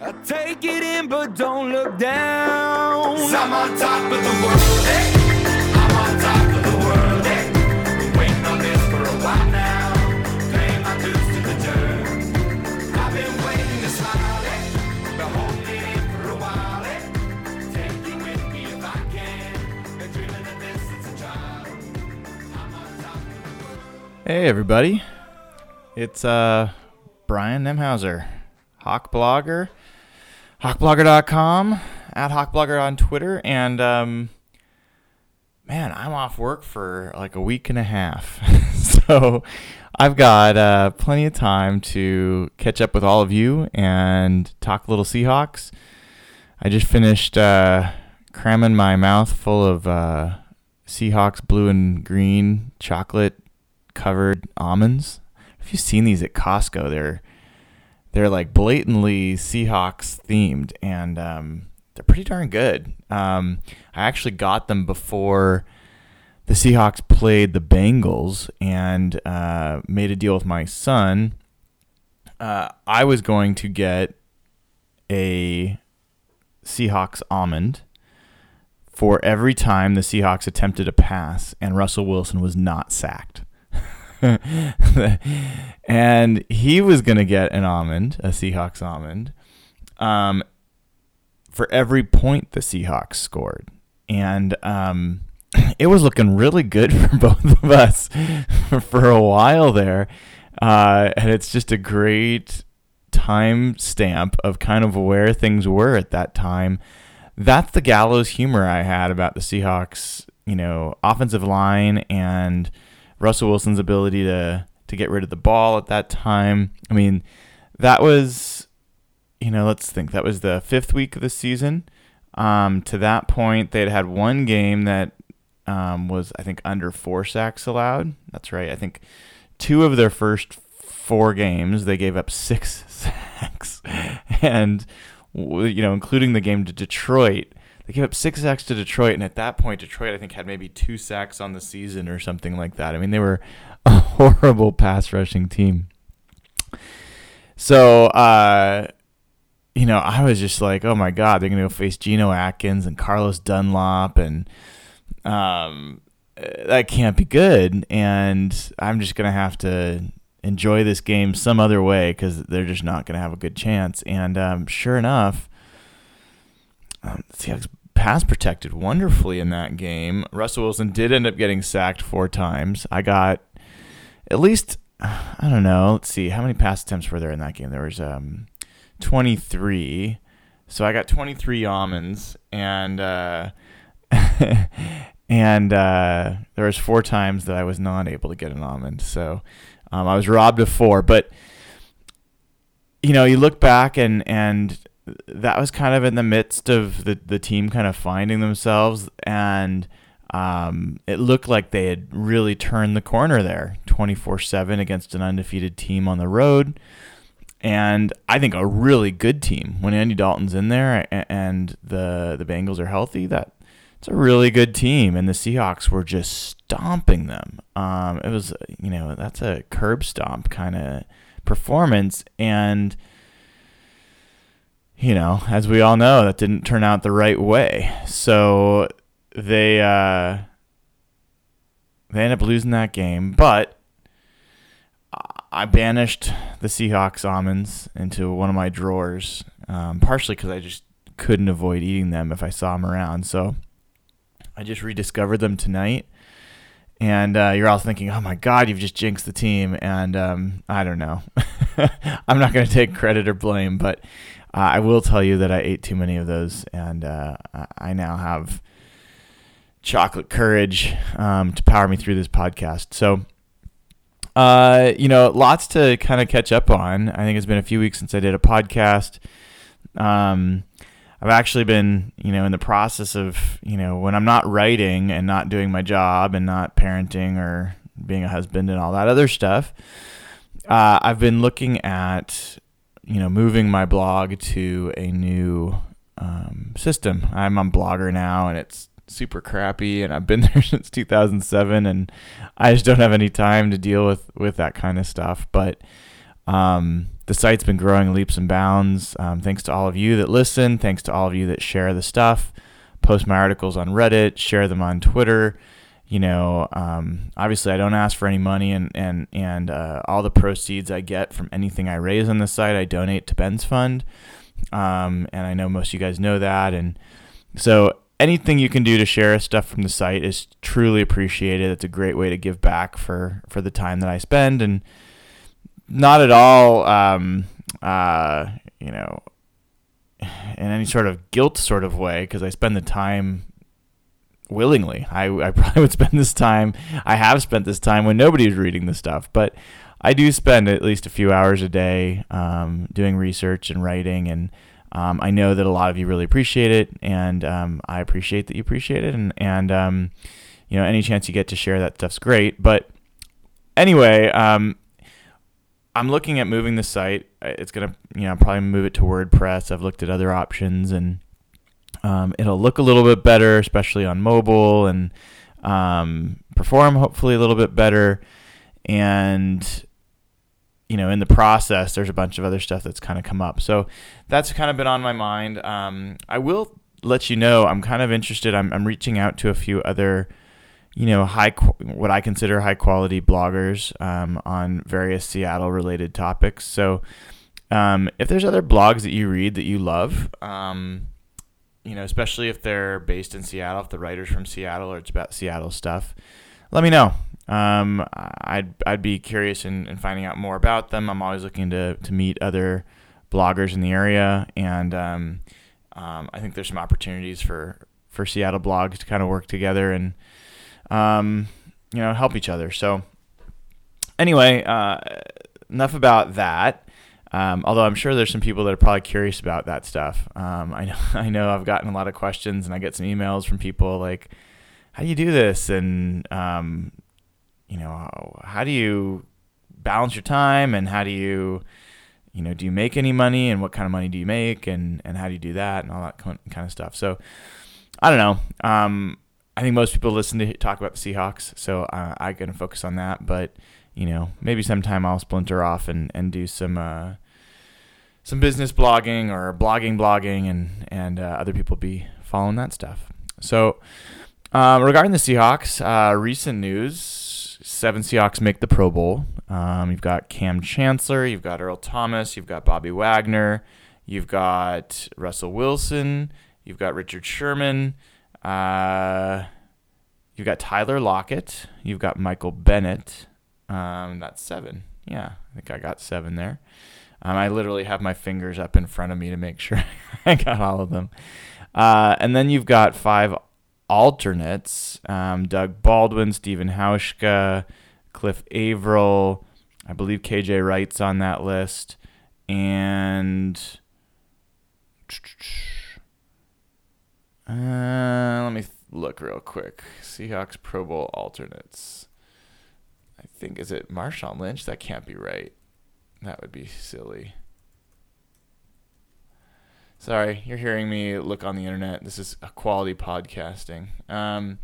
I take it in, but don't look down. I'm on top of the world. Hey, I'm on top of the world. Hey, been waiting on this for a while now. Paying my dues to the dirt. I've been waiting to smile. Eh? Hey, been holding it in for a while. Hey, take you with me if I can. Been dreaming of this since a child. I'm on top of the world. Hey everybody, it's uh Brian Nemhauser, Hawk Blogger, hawkblogger.com, at hawkblogger on Twitter, and um, man, I'm off work for like a week and a half, so I've got uh, plenty of time to catch up with all of you and talk little Seahawks. I just finished uh, cramming my mouth full of uh, Seahawks blue and green chocolate covered almonds. Have you've seen these at Costco? They're they're like blatantly Seahawks themed, and um, they're pretty darn good. Um, I actually got them before the Seahawks played the Bengals, and uh, made a deal with my son. Uh, I was going to get a Seahawks almond for every time the Seahawks attempted a pass and Russell Wilson was not sacked. and he was going to get an almond, a Seahawks almond, um, for every point the Seahawks scored. And um, it was looking really good for both of us for a while there. Uh, and it's just a great time stamp of kind of where things were at that time. That's the gallows humor I had about the Seahawks, you know, offensive line and Russell Wilson's ability to to get rid of the ball at that time. I mean, that was, you know, let's think that was the fifth week of the season. Um, to that point, they'd had one game that um, was, I think, under four sacks allowed. That's right. I think two of their first four games they gave up six sacks, and you know, including the game to Detroit. They gave up six sacks to Detroit, and at that point, Detroit I think had maybe two sacks on the season or something like that. I mean, they were a horrible pass rushing team. So, uh, you know, I was just like, oh my god, they're gonna go face Geno Atkins and Carlos Dunlap, and um, that can't be good. And I'm just gonna have to enjoy this game some other way because they're just not gonna have a good chance. And um, sure enough um, Seahawks pass protected wonderfully in that game. Russell Wilson did end up getting sacked four times. I got at least I don't know. Let's see how many pass attempts were there in that game. There was um, 23. So I got 23 almonds and uh, and uh, there was four times that I was not able to get an almond. So um, I was robbed of four. But you know, you look back and and that was kind of in the midst of the, the team kind of finding themselves and um, it looked like they had really turned the corner there 24-7 against an undefeated team on the road. And I think a really good team. When Andy Dalton's in there and the the Bengals are healthy that it's a really good team. And the Seahawks were just stomping them. Um, it was you know that's a curb stomp kind of performance. And you know, as we all know, that didn't turn out the right way. So they uh, they end up losing that game. But I banished the Seahawks almonds into one of my drawers, um, partially because I just couldn't avoid eating them if I saw them around. So I just rediscovered them tonight. And uh, you're all thinking, oh my God, you've just jinxed the team. And um, I don't know. I'm not going to take credit or blame, but uh, I will tell you that I ate too many of those, and uh, I now have chocolate courage um, to power me through this podcast. So, uh, you know, lots to kind of catch up on. I think it's been a few weeks since I did a podcast. Um, I've actually been, you know, in the process of, you know, when I'm not writing and not doing my job and not parenting or being a husband and all that other stuff. Uh, I've been looking at you know, moving my blog to a new um, system. I'm on Blogger now, and it's super crappy, and I've been there since 2007, and I just don't have any time to deal with with that kind of stuff. But um, the site's been growing leaps and bounds. Um, thanks to all of you that listen. Thanks to all of you that share the stuff, post my articles on Reddit, share them on Twitter. You know, um, obviously, I don't ask for any money, and and and uh, all the proceeds I get from anything I raise on the site, I donate to Ben's Fund. Um, and I know most of you guys know that, and so anything you can do to share stuff from the site is truly appreciated. It's a great way to give back for for the time that I spend, and not at all, um, uh, you know, in any sort of guilt sort of way because I spend the time willingly. I, I probably would spend this time, I have spent this time when nobody's reading the stuff, but I do spend at least a few hours a day um, doing research and writing. And um, I know that a lot of you really appreciate it. And um, I appreciate that you appreciate it. And, and um, you know, any chance you get to share that stuff's great. But anyway, um, I'm looking at moving the site. It's gonna, you know, probably move it to WordPress. I've looked at other options, and um, it'll look a little bit better, especially on mobile, and um, perform hopefully a little bit better. And you know, in the process, there's a bunch of other stuff that's kind of come up. So that's kind of been on my mind. Um, I will let you know. I'm kind of interested. I'm, I'm reaching out to a few other you know, high what I consider high quality bloggers um, on various Seattle related topics. So, um, if there's other blogs that you read that you love, um, you know, especially if they're based in Seattle, if the writer's from Seattle or it's about Seattle stuff, let me know. Um, I'd I'd be curious in, in finding out more about them. I'm always looking to to meet other bloggers in the area, and um, um, I think there's some opportunities for for Seattle blogs to kind of work together and um, you know, help each other. So, anyway, uh, enough about that. Um, although I'm sure there's some people that are probably curious about that stuff. Um, I know I know I've gotten a lot of questions, and I get some emails from people like, "How do you do this?" and um, you know, how do you balance your time, and how do you you know, do you make any money and what kind of money do you make and, and how do you do that and all that kind of stuff. So I don't know. Um, I think most people listen to talk about the Seahawks, so uh, I can focus on that. But you know, maybe sometime I'll splinter off and, and do some uh, some business blogging or blogging, blogging, and and uh, other people be following that stuff. So um, regarding the Seahawks, uh, recent news: seven Seahawks make the Pro Bowl. Um, you've got Kam Chancellor, you've got Earl Thomas, you've got Bobby Wagner, you've got Russell Wilson, you've got Richard Sherman. Uh, you've got Tyler Lockett. You've got Michael Bennett. Um, that's seven. Yeah, I think I got seven there. Um, I literally have my fingers up in front of me to make sure I got all of them. Uh, and then you've got five alternates um, Doug Baldwin, Steven Hauschka, Cliff Avril. I believe KJ Wright's on that list. And. Uh, let me th- look real quick. Seahawks Pro Bowl alternates. I think is it Marshawn Lynch? That can't be right. That would be silly. Sorry, you're hearing me look on the internet. This is a quality podcasting. Um,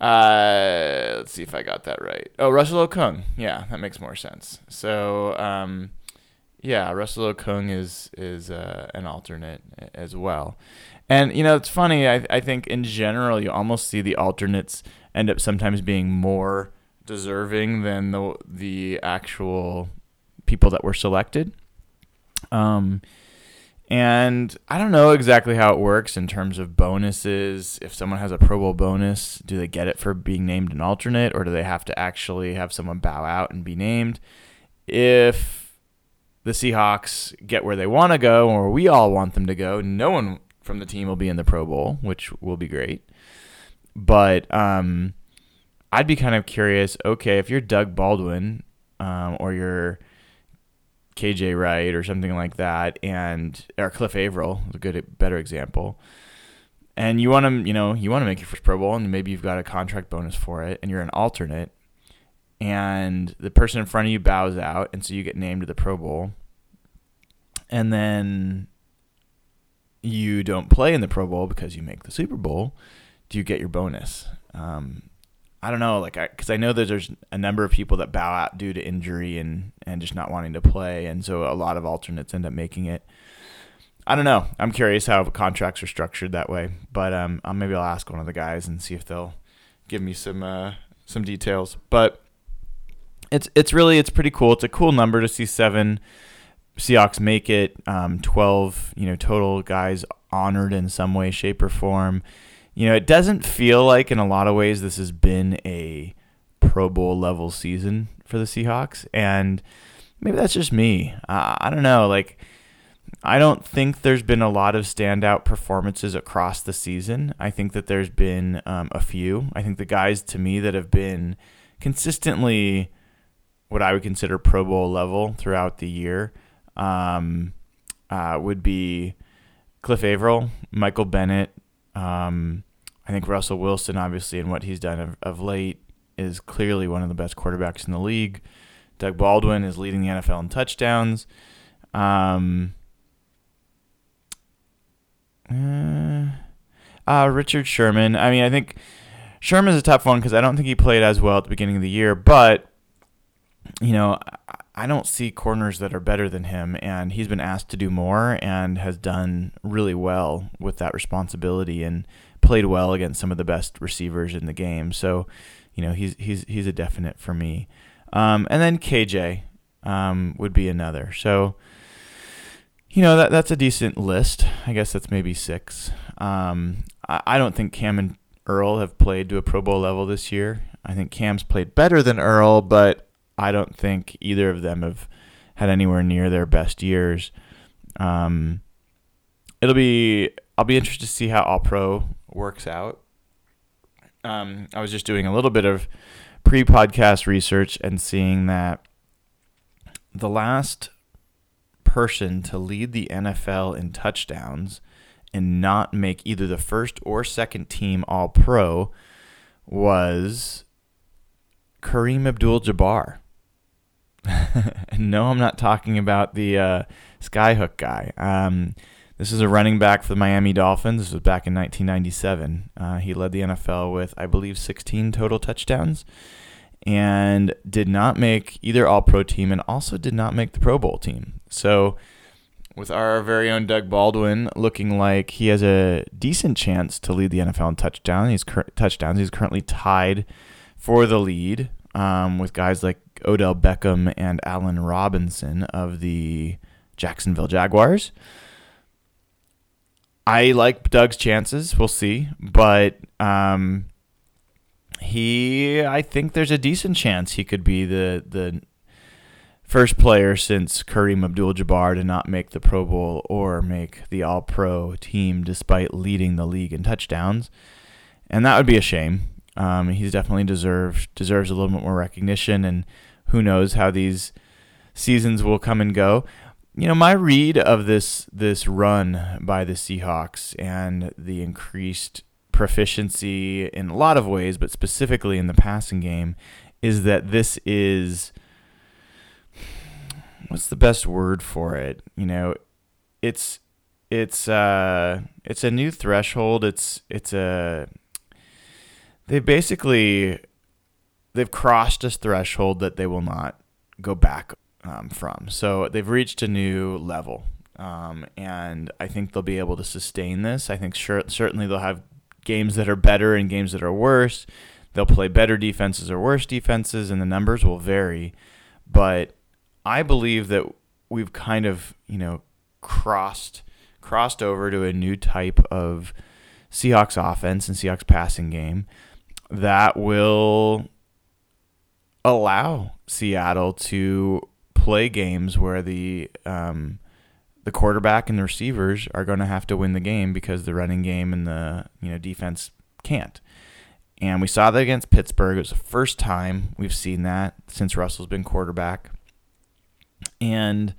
uh, let's see if I got that right. Oh, Russell Okung. Yeah, that makes more sense. So, um, yeah, Russell Okung is is uh, an alternate as well. And you know, it's funny. I I think in general, you almost see the alternates end up sometimes being more deserving than the the actual people that were selected. Um, and I don't know exactly how it works in terms of bonuses. If someone has a Pro Bowl bonus, do they get it for being named an alternate, or do they have to actually have someone bow out and be named? If the Seahawks get where they want to go, or we all want them to go, no one from the team will be in the Pro Bowl, which will be great. But um, I'd be kind of curious. Okay, if you're Doug Baldwin um, or you're KJ Wright or something like that, and or Cliff Avril is a good, better example. And you want to, you know, you want to make your first Pro Bowl, and maybe you've got a contract bonus for it, and you're an alternate, and the person in front of you bows out, and so you get named to the Pro Bowl, and then you don't play in the Pro Bowl because you make the Super Bowl, do you get your bonus? Um, I don't know, like, because I, know that there's a number of people that bow out due to injury and and just not wanting to play, and so a lot of alternates end up making it. I don't know. I'm curious how contracts are structured that way, but um, I'll, maybe I'll ask one of the guys and see if they'll give me some uh, some details. But it's it's really it's pretty cool. It's a cool number to see seven Seahawks make it. Um, Twelve, you know, total guys honored in some way, shape, or form you know, it doesn't feel like in a lot of ways this has been a Pro Bowl level season for the Seahawks, and maybe that's just me. Uh, I don't know. Like, I don't think there's been a lot of standout performances across the season. I think that there's been um, a few. I think the guys to me that have been consistently what I would consider Pro Bowl level throughout the year um, uh, would be Cliff Avril, Michael Bennett, um, I think Russell Wilson, obviously, and what he's done of, of late, is clearly one of the best quarterbacks in the league. Doug Baldwin is leading the NFL in touchdowns. Um, uh, uh, Richard Sherman. I mean, I think Sherman's a tough one because I don't think he played as well at the beginning of the year, but you know, I don't see corners that are better than him, and he's been asked to do more and has done really well with that responsibility and played well against some of the best receivers in the game. So, you know, he's he's he's a definite for me. Um, and then KJ um, would be another. So, you know, that that's a decent list. I guess that's maybe six. Um, I, I don't think Kam and Earl have played to a Pro Bowl level this year. I think Kam's played better than Earl, but I don't think either of them have had anywhere near their best years. Um, it'll be I'll be interested to see how All Pro works out. Um, I was just doing a little bit of pre-podcast research and seeing that the last person to lead the NFL in touchdowns and not make either the first or second team All Pro was Kareem Abdul-Jabbar. no, I'm not talking about the uh, skyhook guy. Um, this is a running back for the Miami Dolphins. This was back in 1997. Uh, he led the NFL with, I believe, 16 total touchdowns and did not make either All Pro team and also did not make the Pro Bowl team. So, with our very own Doug Baldwin looking like he has a decent chance to lead the NFL in touchdown, he's cur- touchdowns. He's currently tied for the lead um, with guys like Odell Beckham and Allen Robinson of the Jacksonville Jaguars. I like Doug's chances. We'll see, but um, he, I think there's a decent chance he could be the the first player since Kareem Abdul-Jabbar to not make the Pro Bowl or make the All-Pro team, despite leading the league in touchdowns, and that would be a shame. Um, he's definitely deserved deserves a little bit more recognition, and who knows how these seasons will come and go. You know, my read of this this run by the Seahawks and the increased proficiency in a lot of ways, but specifically in the passing game, is that this is what's the best word for it? You know, it's it's uh it's a new threshold. It's it's a they basically they've crossed a threshold that they will not go back um, from. So they've reached a new level, um, and I think they'll be able to sustain this. I think sure, certainly they'll have games that are better and games that are worse. They'll play better defenses or worse defenses, and the numbers will vary. But I believe that we've kind of you know crossed crossed over to a new type of Seahawks offense and Seahawks passing game that will allow Seattle to play games where the um, the quarterback and the receivers are going to have to win the game because the running game and the you know defense can't. And we saw that against Pittsburgh. It was the first time we've seen that since Russell's been quarterback. And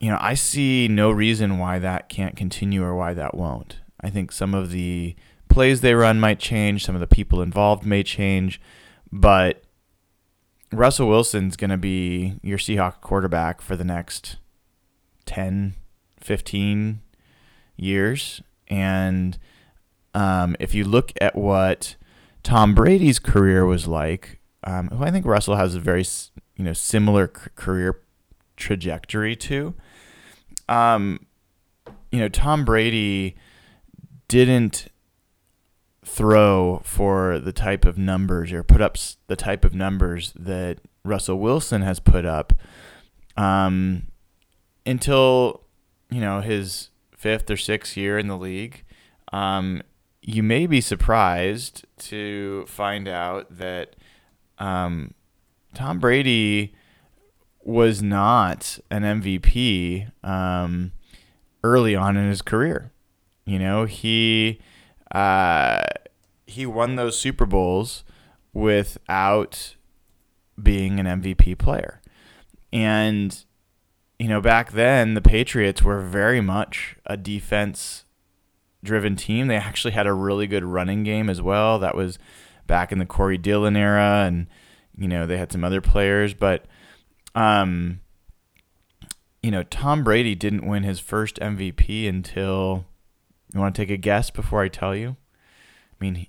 you know, I see no reason why that can't continue or why that won't. I think some of the plays they run might change, some of the people involved may change, but Russell Wilson's going to be your Seahawk quarterback for the next 10, 15 years. And um, if you look at what Tom Brady's career was like, um, who I think Russell has a very you know similar c- career trajectory to. Um, you know, Tom Brady didn't throw for the type of numbers or put up the type of numbers that Russell Wilson has put up um, until you know his fifth or sixth year in the league. Um, you may be surprised to find out that um, Tom Brady was not an MVP um, early on in his career. You know, he uh, he won those Super Bowls without being an MVP player. And you know, back then the Patriots were very much a defense driven team. They actually had a really good running game as well. That was back in the Corey Dillon era and you know, they had some other players, but um you know, Tom Brady didn't win his first MVP until you want to take a guess before I tell you? I mean,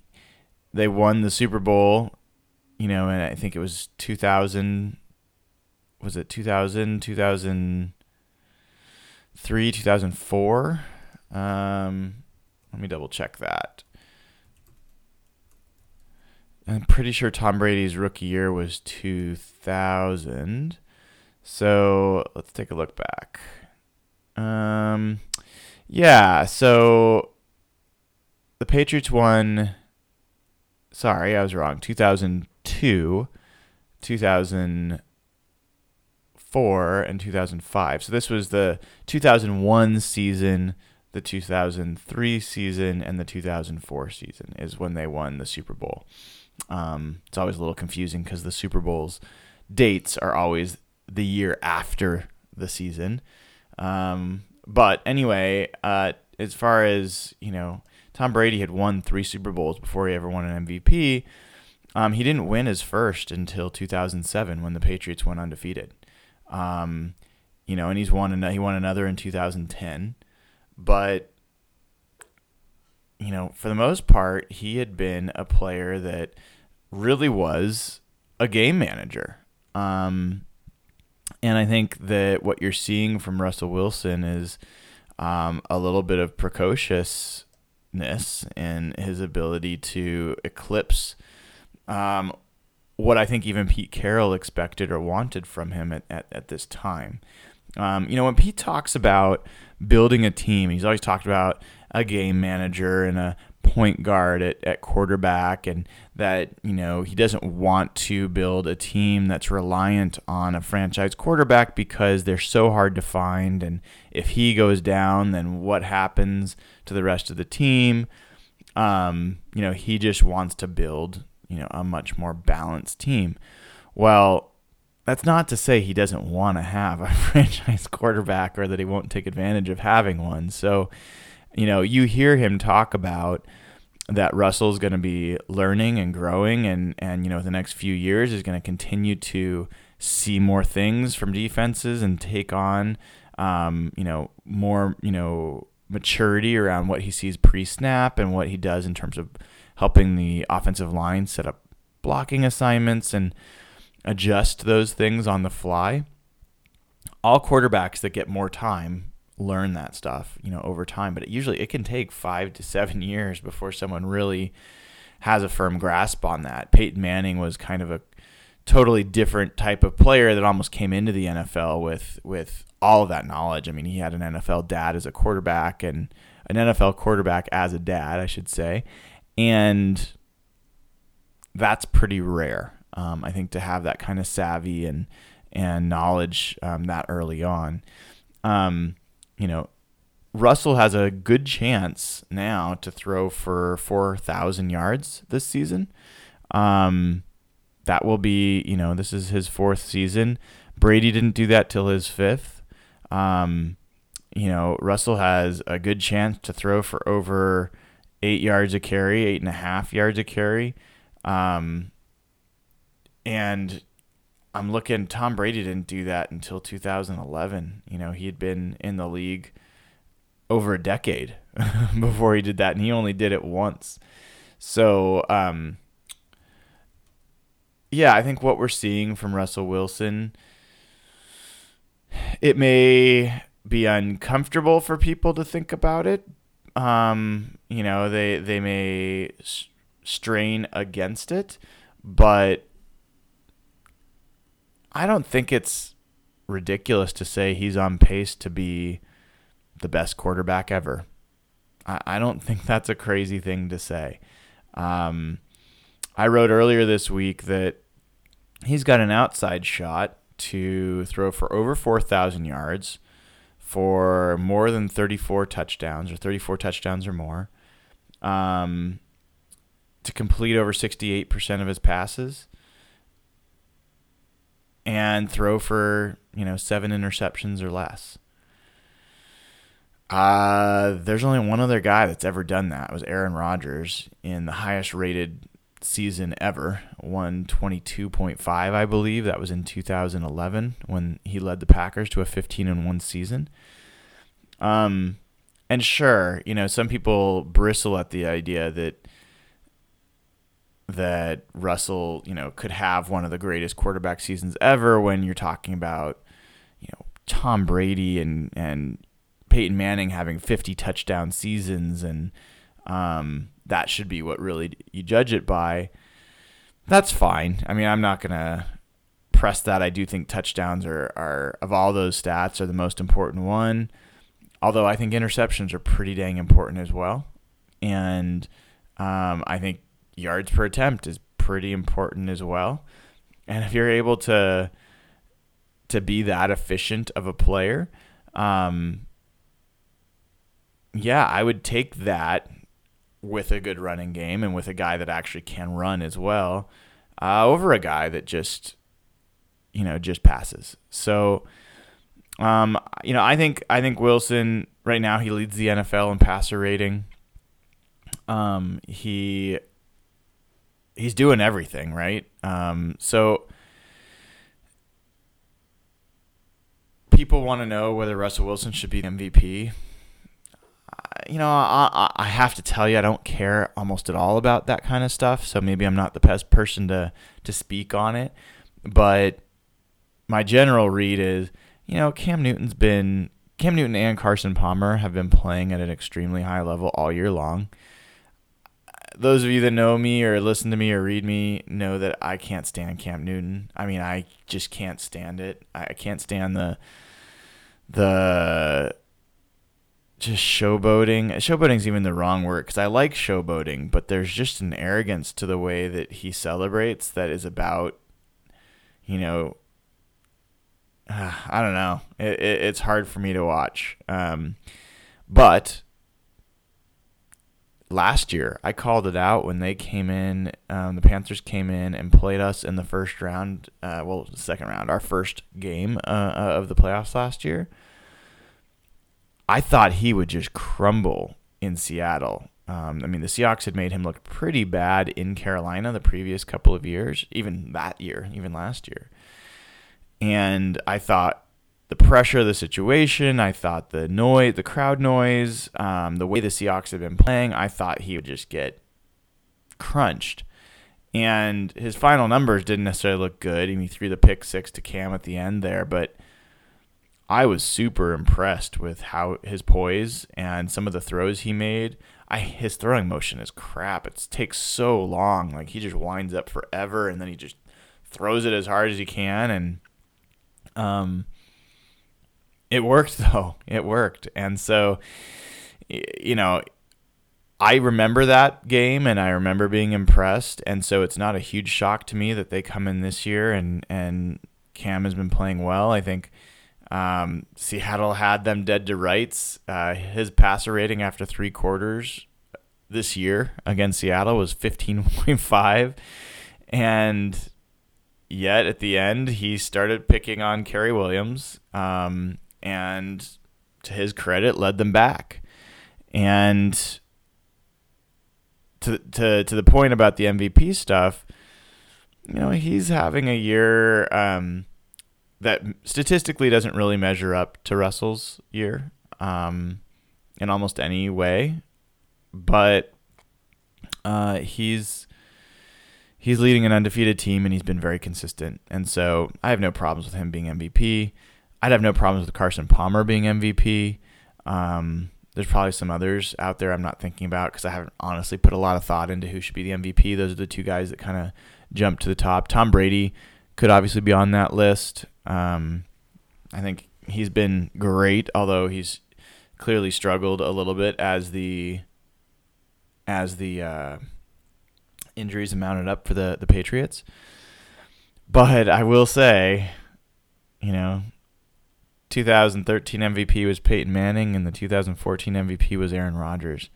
they won the Super Bowl, you know, and I think it was 2000 was it 2000, 2003, 2004? Um, let me double check that. I'm pretty sure Tom Brady's rookie year was 2000. So let's take a look back. Um, yeah, so the Patriots won. Sorry, I was wrong. 2002, 2004, and 2005. So this was the 2001 season, the 2003 season, and the 2004 season is when they won the Super Bowl. Um, it's always a little confusing because the Super Bowl's dates are always the year after the season. Um, but anyway, uh, as far as you know, Tom Brady had won three Super Bowls before he ever won an MVP. Um, he didn't win his first until 2007 when the Patriots went undefeated. Um, you know, and he's won an- he won another in 2010, but you know, for the most part, he had been a player that really was a game manager. Um, and I think that what you're seeing from Russell Wilson is um, a little bit of precociousness in his ability to eclipse um, what I think even Pete Carroll expected or wanted from him at, at, at this time. Um, you know, when Pete talks about building a team, he's always talked about a game manager and a point guard at, at quarterback, and that, you know, he doesn't want to build a team that's reliant on a franchise quarterback because they're so hard to find. And if he goes down, then what happens to the rest of the team? Um, you know, he just wants to build, you know, a much more balanced team. Well, that's not to say he doesn't want to have a franchise quarterback or that he won't take advantage of having one. So, you know, you hear him talk about that Russell's going to be learning and growing and and you know the next few years is going to continue to see more things from defenses and take on um, you know more you know maturity around what he sees pre-snap and what he does in terms of helping the offensive line set up blocking assignments and adjust those things on the fly. All quarterbacks that get more time learn that stuff, you know, over time, but it usually it can take 5 to 7 years before someone really has a firm grasp on that. Peyton Manning was kind of a totally different type of player that almost came into the NFL with with all of that knowledge. I mean, he had an NFL dad as a quarterback and an NFL quarterback as a dad, I should say. And that's pretty rare. Um, I think to have that kind of savvy and and knowledge um, that early on. Um, you know, Russell has a good chance now to throw for four thousand yards this season. Um, that will be, you know, this is his fourth season. Brady didn't do that till his fifth. Um, you know, Russell has a good chance to throw for over eight yards a carry, eight and a half yards a carry. Um, and I'm looking, Tom Brady didn't do that until 2011. You know, he had been in the league over a decade before he did that, and he only did it once. So, um, yeah, I think what we're seeing from Russell Wilson, it may be uncomfortable for people to think about it. Um, you know, they they may strain against it, but I don't think it's ridiculous to say he's on pace to be the best quarterback ever. I, I don't think that's a crazy thing to say. Um, I wrote earlier this week that he's got an outside shot to throw for over 4,000 yards, for more than 34 touchdowns, or 34 touchdowns or more, um, to complete over 68% of his passes, and throw for, you know, seven interceptions or less. Uh, there's only one other guy that's ever done that. It was Aaron Rodgers in the highest rated season ever, 122.5, I believe. That was in 2011 when he led the Packers to a 15 and 1 season. Um, and sure, you know, some people bristle at the idea that that Russell, you know, could have one of the greatest quarterback seasons ever when you're talking about, you know, Tom Brady and and Peyton Manning having 50 touchdown seasons and um, that should be what really you judge it by. That's fine. I mean, I'm not going to press that. I do think touchdowns are, are, of all those stats, are the most important one. Although I think interceptions are pretty dang important as well. And um, I think yards per attempt is pretty important as well. And if you're able to to be that efficient of a player, um, yeah, I would take that with a good running game and with a guy that actually can run as well uh, over a guy that just you know just passes. So um, you know I think I think Wilson right now he leads the NFL in passer rating. Um, he he's doing everything right. Um, so people want to know whether Russell Wilson should be MVP you know, I, I have to tell you, I don't care almost at all about that kind of stuff. So maybe I'm not the best person to to speak on it. But my general read is, you know, Cam Newton's been Cam Newton and Carson Palmer have been playing at an extremely high level all year long. Those of you that know me or listen to me or read me know that I can't stand Cam Newton. I mean, I just can't stand it. I can't stand the the just showboating. Showboating's even the wrong word because I like showboating, but there's just an arrogance to the way that he celebrates that is about, you know, uh, I don't know. It, it, it's hard for me to watch. Um, but last year, I called it out when they came in. Um, the Panthers came in and played us in the first round. Uh, well, second round, our first game uh, uh of the playoffs last year I thought he would just crumble in Seattle. Um, I mean, the Seahawks had made him look pretty bad in Carolina the previous couple of years, even that year, even last year. And I thought the pressure of the situation, I thought the noise, the crowd noise, um, the way the Seahawks had been playing, I thought he would just get crunched. And his final numbers didn't necessarily look good. I mean, he threw the pick six to Kam at the end there, but I was super impressed with how his poise and some of the throws he made. I his throwing motion is crap. It takes so long. Like he just winds up forever and then he just throws it as hard as he can and um it worked though. It worked. And so you know, I remember that game and I remember being impressed and so it's not a huge shock to me that they come in this year and and Cam has been playing well. I think um, Seattle had them dead to rights. Uh, his passer rating after three quarters this year against Seattle was 15.5. And yet at the end, he started picking on Cary Williams. Um, and to his credit, led them back. And to, to, to the point about the MVP stuff, you know, he's having a year. Um, that statistically doesn't really measure up to Russell's year um, in almost any way, but uh, he's he's leading an undefeated team and he's been very consistent. And so I have no problems with him being MVP. I'd have no problems with Carson Palmer being MVP. Um, there's probably some others out there I'm not thinking about because I haven't honestly put a lot of thought into who should be the MVP. Those are the two guys that kind of jump to the top. Tom Brady could obviously be on that list. Um, I think he's been great, although he's clearly struggled a little bit as the as the uh, injuries mounted up for the the Patriots. But I will say, you know, 2013 MVP was Peyton Manning, and the 2014 MVP was Aaron Rodgers.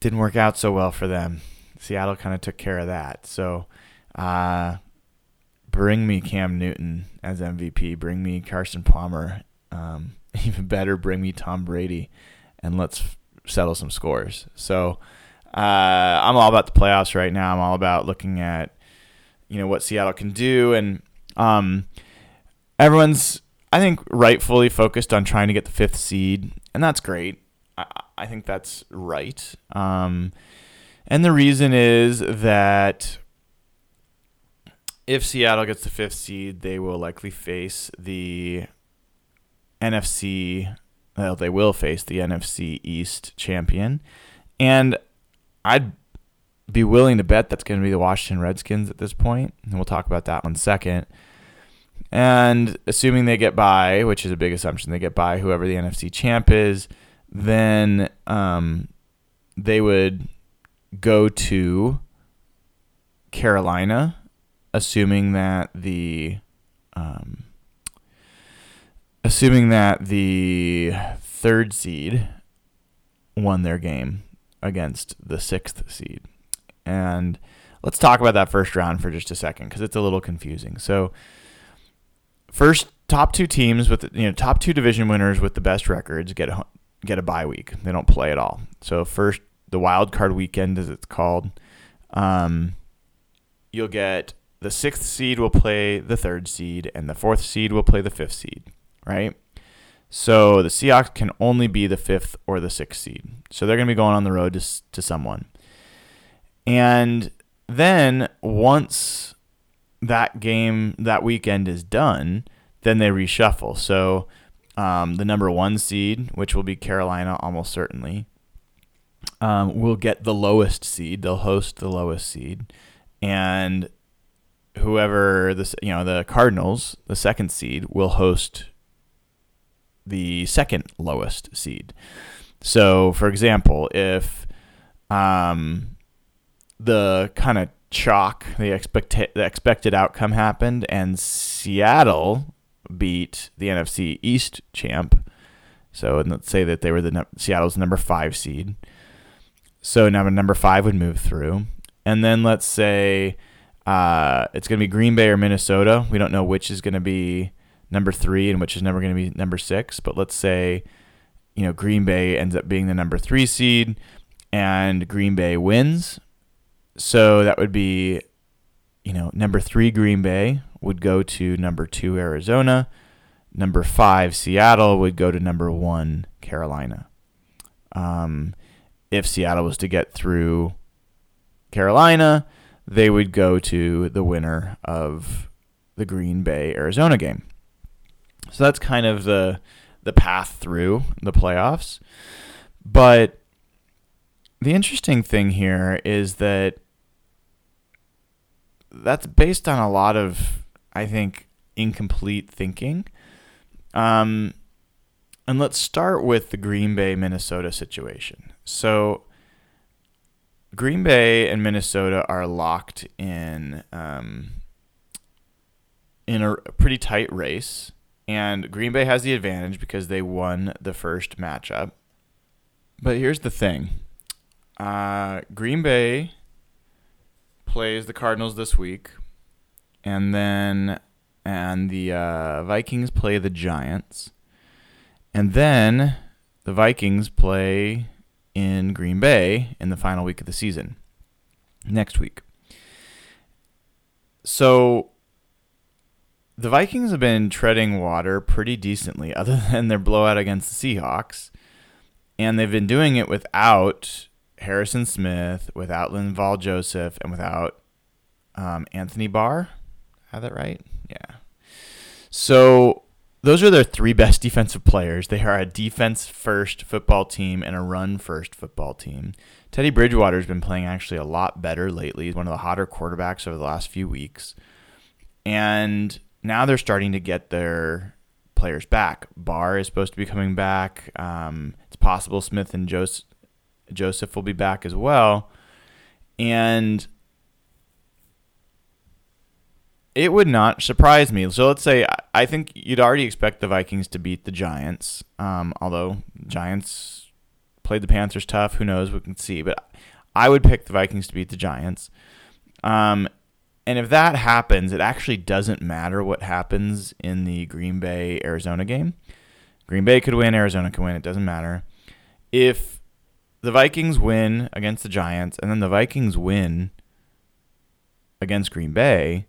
Didn't work out so well for them. Seattle kind of took care of that. So, uh, bring me Cam Newton as MVP. Bring me Carson Palmer. Um, even better, bring me Tom Brady, and let's f- settle some scores. So, uh, I'm all about the playoffs right now. I'm all about looking at, you know, what Seattle can do, and um, everyone's, I think, rightfully focused on trying to get the fifth seed, and that's great. I, I think that's right. Um, and the reason is that if Seattle gets the fifth seed, they will likely face the NFC. Well, they will face the NFC East champion, and I'd be willing to bet that's going to be the Washington Redskins at this point, and we'll talk about that one second. And assuming they get by, which is a big assumption, they get by whoever the NFC champ is, then um, they would go to Carolina, assuming that the um, assuming that the third seed won their game against the sixth seed. And let's talk about that first round for just a second because it's a little confusing. So, first top two teams with you know top two division winners with the best records get a, get a bye week. They don't play at all. So first the wild card weekend as it's called. Um, you'll get the sixth seed will play the third seed, and the fourth seed will play the fifth seed, right? So the Seahawks can only be the fifth or the sixth seed. So they're going to be going on the road to, to someone. And then once that game, that weekend is done, then they reshuffle. So um, the number one seed, which will be Carolina almost certainly, um, will get the lowest seed. They'll host the lowest seed. And whoever the you know the Cardinals, the second seed, will host the second lowest seed. So, for example, if um, the kind of chalk, the expect the expected outcome happened, and Seattle beat the NFC East champ. So, and let's say that they were the Seattle's number five seed. So number number five would move through, and then let's say uh, it's going to be Green Bay or Minnesota. We don't know which is going to be number three and which is never going to be number six. But let's say, you know, Green Bay ends up being the number three seed, and Green Bay wins. So that would be, you know, number three Green Bay would go to number two Arizona. Number five Seattle would go to number one Carolina. Um, if Seattle was to get through Carolina, they would go to the winner of the Green Bay Arizona game. So that's kind of the the path through the playoffs. But the interesting thing here is that that's based on a lot of I think incomplete thinking. Um and let's start with the Green Bay Minnesota situation. So Green Bay and Minnesota are locked in um, in a pretty tight race, and Green Bay has the advantage because they won the first matchup. But here's the thing: uh, Green Bay plays the Cardinals this week, and then and the uh, Vikings play the Giants, and then the Vikings play in Green Bay in the final week of the season next week. So the Vikings have been treading water pretty decently, other than their blowout against the Seahawks. And they've been doing it without Harrison Smith, without Linval Joseph, and without um, Anthony Barr. Have that right? Yeah. So those are their three best defensive players. They are a defense first football team and a run first football team. Teddy Bridgewater's been playing actually a lot better lately. He's one of the hotter quarterbacks over the last few weeks. And now they're starting to get their players back. Barr is supposed to be coming back. Um, it's possible Smith and Joseph, Joseph will be back as well. And it would not surprise me. So let's say I think you'd already expect the Vikings to beat the Giants. Um, although Giants played the Panthers tough, who knows? We can see. But I would pick the Vikings to beat the Giants. Um, and if that happens, it actually doesn't matter what happens in the Green Bay Arizona game. Green Bay could win, Arizona could win. It doesn't matter. If the Vikings win against the Giants and then the Vikings win against Green Bay,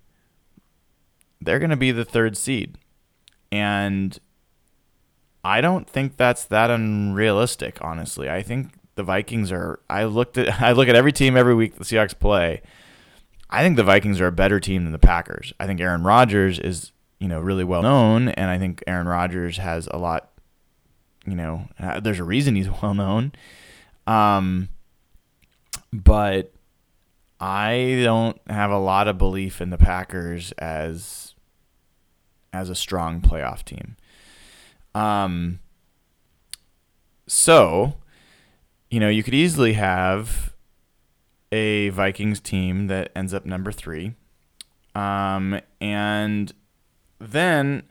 they're going to be the third seed. And I don't think that's that unrealistic, honestly. I think the Vikings are I looked at I look at every team every week the Seahawks play. I think the Vikings are a better team than the Packers. I think Aaron Rodgers is, you know, really well known and I think Aaron Rodgers has a lot you know, there's a reason he's well known. Um but I don't have a lot of belief in the Packers as as a strong playoff team. Um, so, you know, you could easily have a Vikings team that ends up number three. Um, and then,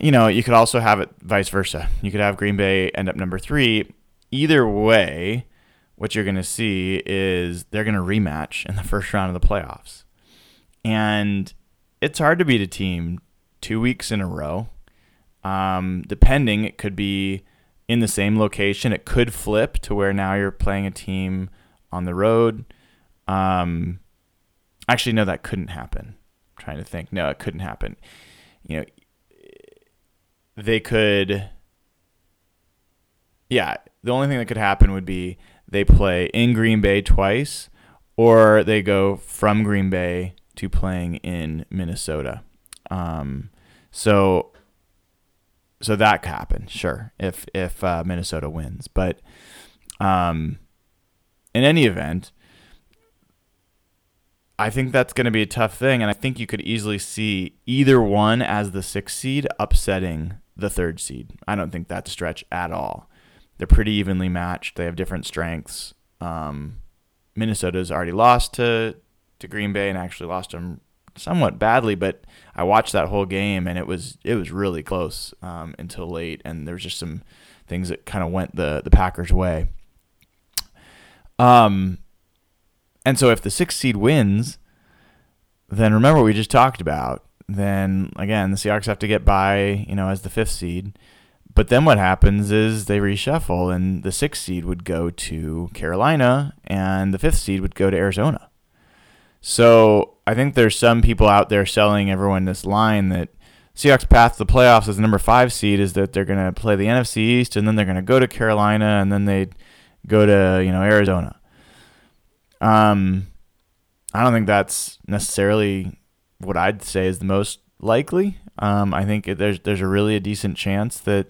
you know, you could also have it vice versa. You could have Green Bay end up number three. Either way, what you're going to see is they're going to rematch in the first round of the playoffs. And it's hard to beat a team two weeks in a row. Um, depending, it could be in the same location. It could flip to where now you're playing a team on the road. Um, actually, no, that couldn't happen. I'm trying to think. No, it couldn't happen. You know, they could. Yeah, the only thing that could happen would be they play in Green Bay twice, or they go from Green Bay to playing in Minnesota. Um, so so that could happen, sure, if if uh, Minnesota wins. But um, in any event, I think that's going to be a tough thing, and I think you could easily see either one as the sixth seed upsetting the third seed. I don't think that's a stretch at all. They're pretty evenly matched. They have different strengths. Um, Minnesota's already lost to to Green Bay and actually lost them somewhat badly, but I watched that whole game and it was it was really close um, until late, and there was just some things that kind of went the the Packers' way. Um, and so if the sixth seed wins, then remember what we just talked about. Then again, the Seahawks have to get by, you know, as the fifth seed. But then what happens is they reshuffle, and the sixth seed would go to Carolina, and the fifth seed would go to Arizona. So I think there's some people out there selling everyone this line that Seahawks' path to the playoffs as the number five seed is that they're going to play the NFC East and then they're going to go to Carolina and then they go to you know Arizona. Um, I don't think that's necessarily what I'd say is the most likely. Um, I think there's there's a really a decent chance that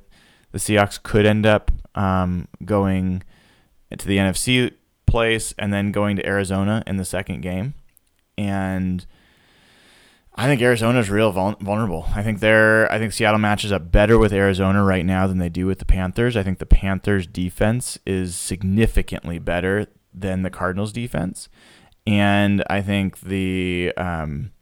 the Seahawks could end up um, going to the NFC place and then going to Arizona in the second game and I think Arizona's real vulnerable. I think they're I think Seattle matches up better with Arizona right now than they do with the Panthers. I think the Panthers defense is significantly better than the Cardinals defense. And I think the um,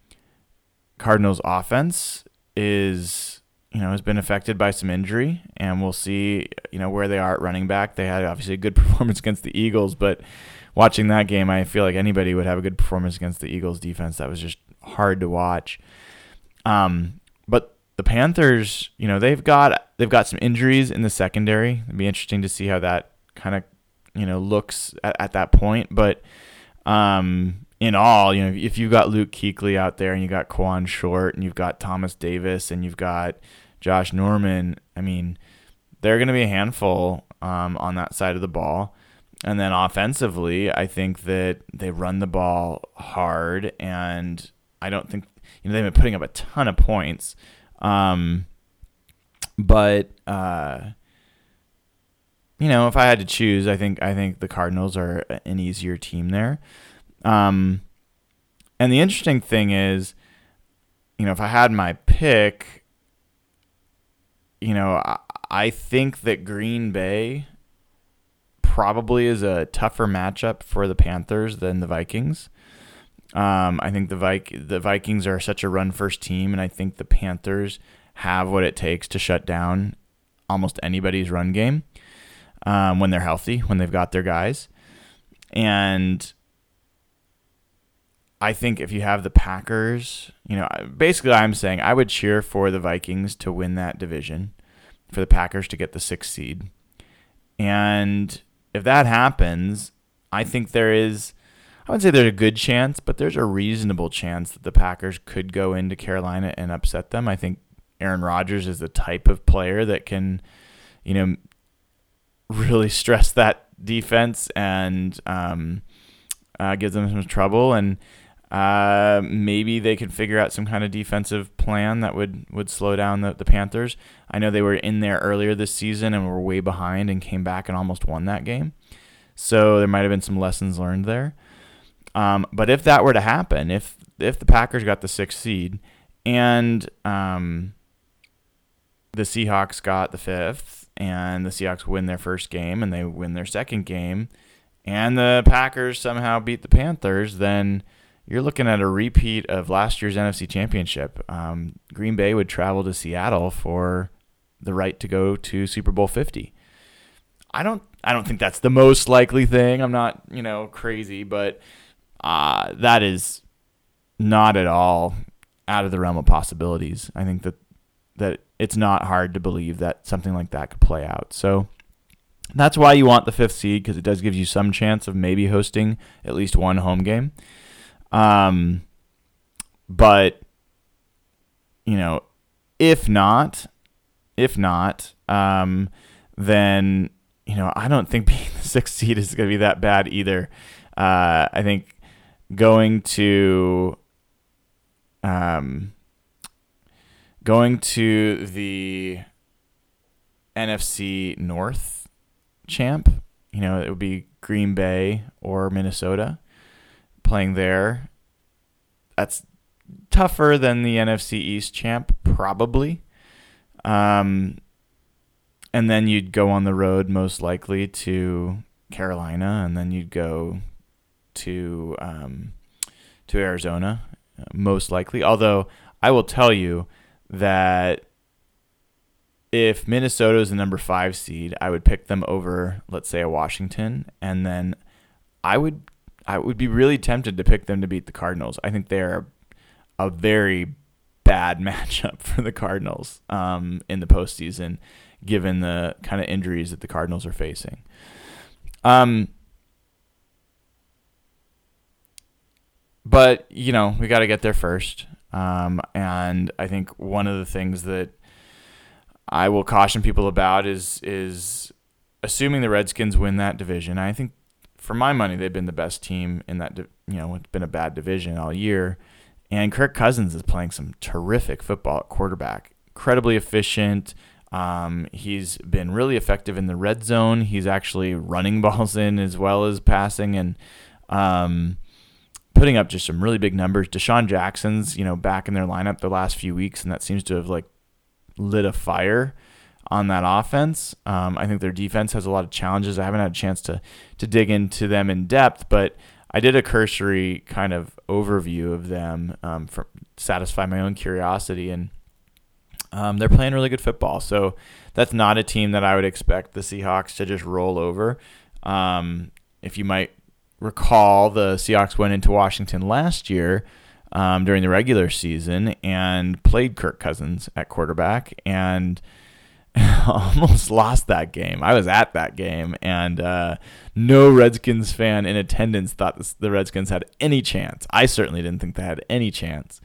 Cardinals offense is you know has been affected by some injury and we'll see you know where they are at running back. They had obviously a good performance against the Eagles, but watching that game, I feel like anybody would have a good performance against the Eagles defense. That was just hard to watch. Um, but the Panthers, you know, they've got they've got some injuries in the secondary. It'd be interesting to see how that kind of you know looks at, at that point. But um, in all, you know, if you've got Luke Kuechly out there and you got Kawann Short and you've got Thomas Davis and you've got Josh Norman, I mean, they're going to be a handful um, on that side of the ball. and then offensively, I think that they run the ball hard, and I don't think you know they've been putting up a ton of points. Um, but uh, you know, if I had to choose, I think I think the Cardinals are an easier team there. Um, and the interesting thing is, you know, if I had my pick, you know, I, I think that Green Bay probably is a tougher matchup for the Panthers than the Vikings. Um, I think the Vik- the Vikings are such a run first team, and I think the Panthers have what it takes to shut down almost anybody's run game um, when they're healthy, when they've got their guys. And I think if you have the Packers, you know, basically I'm saying I would cheer for the Vikings to win that division, for the Packers to get the sixth seed. And if that happens, I think there is, I would say there's a good chance, but there's a reasonable chance that the Packers could go into Carolina and upset them. I think Aaron Rodgers is the type of player that can, you know, really stress that defense and um, uh, them some trouble. And uh, maybe they could figure out some kind of defensive plan that would, would slow down the, the Panthers. I know they were in there earlier this season and were way behind and came back and almost won that game. So there might have been some lessons learned there. Um, but if that were to happen, if if the Packers got the sixth seed and um, the Seahawks got the fifth, and the Seahawks win their first game and they win their second game, and the Packers somehow beat the Panthers, then you're looking at a repeat of last year's NFC Championship. Um, Green Bay would travel to Seattle for the right to go to Super Bowl 50. I don't I don't think that's the most likely thing. I'm not, you know, crazy, but uh, that is not at all out of the realm of possibilities. I think that that it's not hard to believe that something like that could play out. So that's why you want the fifth seed because it does give you some chance of maybe hosting at least one home game. Um, but you know, if not, if not, um, then you know I don't think being the sixth seed is going to be that bad either. Uh, I think going to um, going to the NFC North champ, you know, it would be Green Bay or Minnesota playing there. That's tougher than the NFC East champ, probably. Um, and then you'd go on the road most likely to Carolina, and then you'd go to um, to Arizona, most likely. Although I will tell you that if Minnesota is the number five seed, I would pick them over, let's say, a Washington, and then I would I would be really tempted to pick them to beat the Cardinals. I think they're a very bad matchup for the Cardinals um, in the postseason, given the kind of injuries that the Cardinals are facing. Um, but you know we got to get there first, um, and I think one of the things that I will caution people about is is assuming the Redskins win that division. I think for my money they've been the best team in that. You know, it's been a bad division all year, and Kirk Cousins is playing some terrific football at quarterback. Incredibly efficient. Um, he's been really effective in the red zone. He's actually running balls in as well as passing, and um, putting up just some really big numbers. DeSean Jackson's, you know, back in their lineup the last few weeks, and that seems to have like lit a fire on that offense. Um, I think their defense has a lot of challenges. I haven't had a chance to to dig into them in depth, but I did a cursory kind of overview of them um, for satisfy my own curiosity, and um, they're playing really good football. So that's not a team that I would expect the Seahawks to just roll over. Um, if you might recall, the Seahawks went into Washington last year um, during the regular season and played Kirk Cousins at quarterback and almost lost that game. I was at that game, and uh, no Redskins fan in attendance thought this, the Redskins had any chance. I certainly didn't think they had any chance.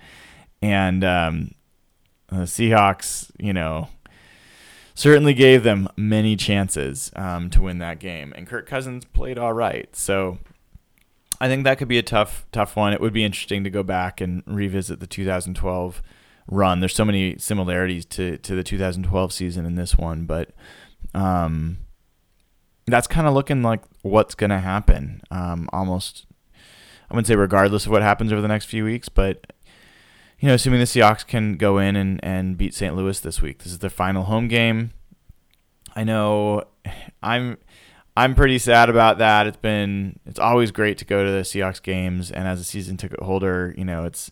And um, the Seahawks, you know, certainly gave them many chances um, to win that game, and Kirk Cousins played all right. So I think that could be a tough, tough one. It would be interesting to go back and revisit the 2012 run. There's so many similarities to to the 2012 season in this one, but um, that's kind of looking like what's going to happen. Um, almost, I wouldn't say regardless of what happens over the next few weeks, but you know, assuming the Seahawks can go in and, and beat St. Louis this week, this is their final home game. I know I'm I'm pretty sad about that. It's been it's always great to go to the Seahawks games, and as a season ticket holder, you know it's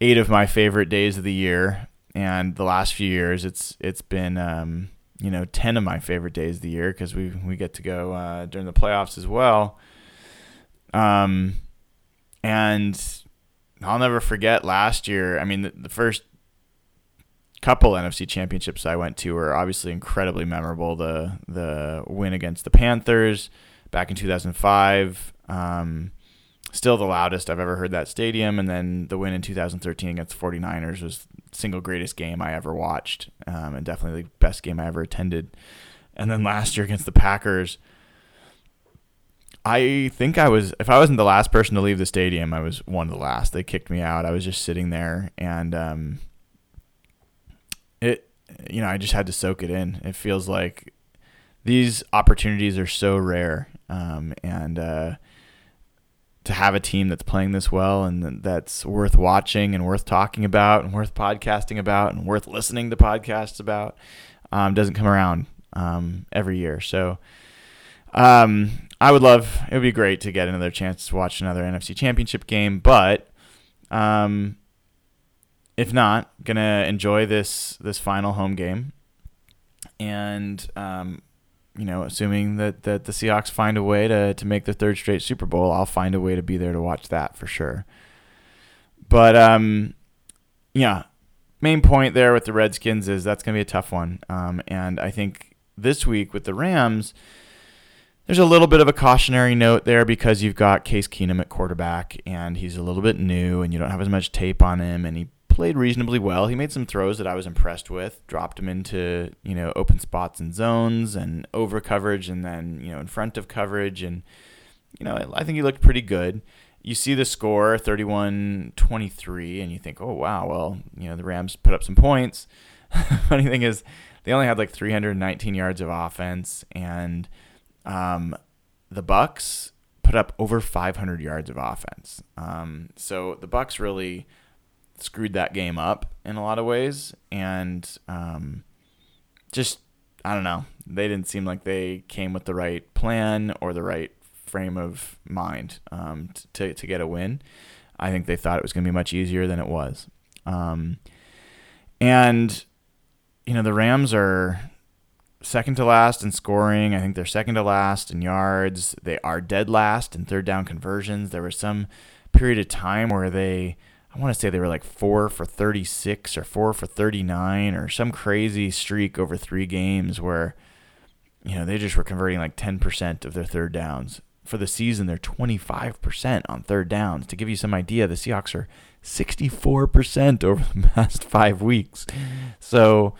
eight of my favorite days of the year, and the last few years it's it's been um, you know ten of my favorite days of the year because we we get to go uh, during the playoffs as well. Um, and I'll never forget last year. I mean, the, the first couple NFC championships I went to were obviously incredibly memorable. The the win against the Panthers back in 2005, um, still the loudest I've ever heard that stadium, and then the win in 2013 against the 49ers was single greatest game I ever watched, um, and definitely the best game I ever attended. And then last year against the Packers. I think I was if I wasn't the last person to leave the stadium, I was one of the last. They kicked me out. I was just sitting there and um, it you know, I just had to soak it in. It feels like these opportunities are so rare. Um, and uh, to have a team that's playing this well and that's worth watching and worth talking about and worth podcasting about and worth listening to podcasts about um, doesn't come around um, every year. So um, I would love it would be great to get another chance to watch another NFC Championship game, but um, if not, gonna enjoy this this final home game, and um, you know, assuming that, that the Seahawks find a way to to make the third straight Super Bowl, I'll find a way to be there to watch that for sure. But um, yeah, main point there with the Redskins is that's gonna be a tough one, um, and I think this week with the Rams there's a little bit of a cautionary note there because you've got Case Keenum at quarterback and he's a little bit new and you don't have as much tape on him and he played reasonably well. He made some throws that I was impressed with, dropped him into, you know, open spots and zones and over coverage and then, you know, in front of coverage and you know, I think he looked pretty good. You see the score 31-23 and you think, "Oh, wow, well, you know, the Rams put up some points." Funny thing is, they only had like 319 yards of offense and um, the Bucks put up over 500 yards of offense. Um, so the Bucks really screwed that game up in a lot of ways, and um, just I don't know. They didn't seem like they came with the right plan or the right frame of mind um, to to get a win. I think they thought it was going to be much easier than it was. Um, and you know the Rams are second to last in scoring. I think they're second to last in yards. They are dead last in third down conversions. There was some period of time where they, I want to say they were like four for 36 or four for 39 or some crazy streak over three games where, you know, they just were converting like 10% of their third downs. For the season, they're 25% on third downs. To give you some idea, the Seahawks are 64% over the past five weeks. So,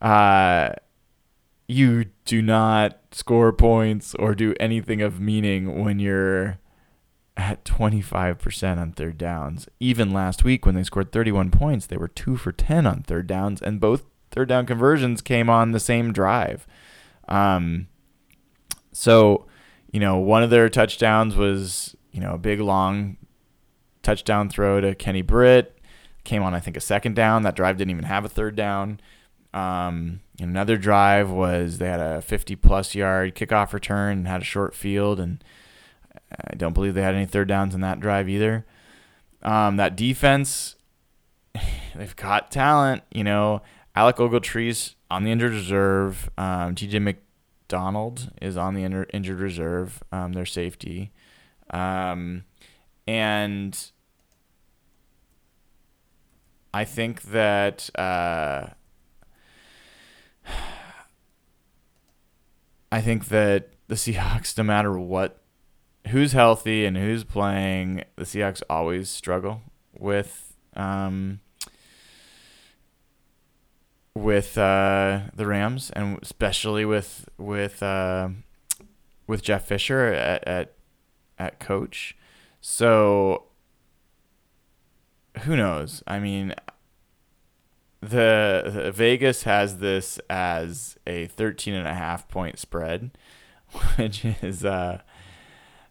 uh, you do not score points or do anything of meaning when you're at 25% on third downs. Even last week when they scored 31 points, they were 2 for 10 on third downs and both third down conversions came on the same drive. Um so, you know, one of their touchdowns was, you know, a big long touchdown throw to Kenny Britt. Came on I think a second down. That drive didn't even have a third down. Um, another drive was they had a 50 plus yard kickoff return and had a short field, and I don't believe they had any third downs in that drive either. Um, that defense, they've got talent. You know, Alec Ogletree's on the injured reserve. Um, TJ McDonald is on the injured reserve. Um, their safety, um, and I think that. Uh, I think that the Seahawks, no matter what, who's healthy and who's playing, the Seahawks always struggle with um, with uh, the Rams, and especially with with uh, with Jeff Fisher at, at at coach. So who knows? I mean, the, the Vegas has this as a 13 and a half point spread, which is uh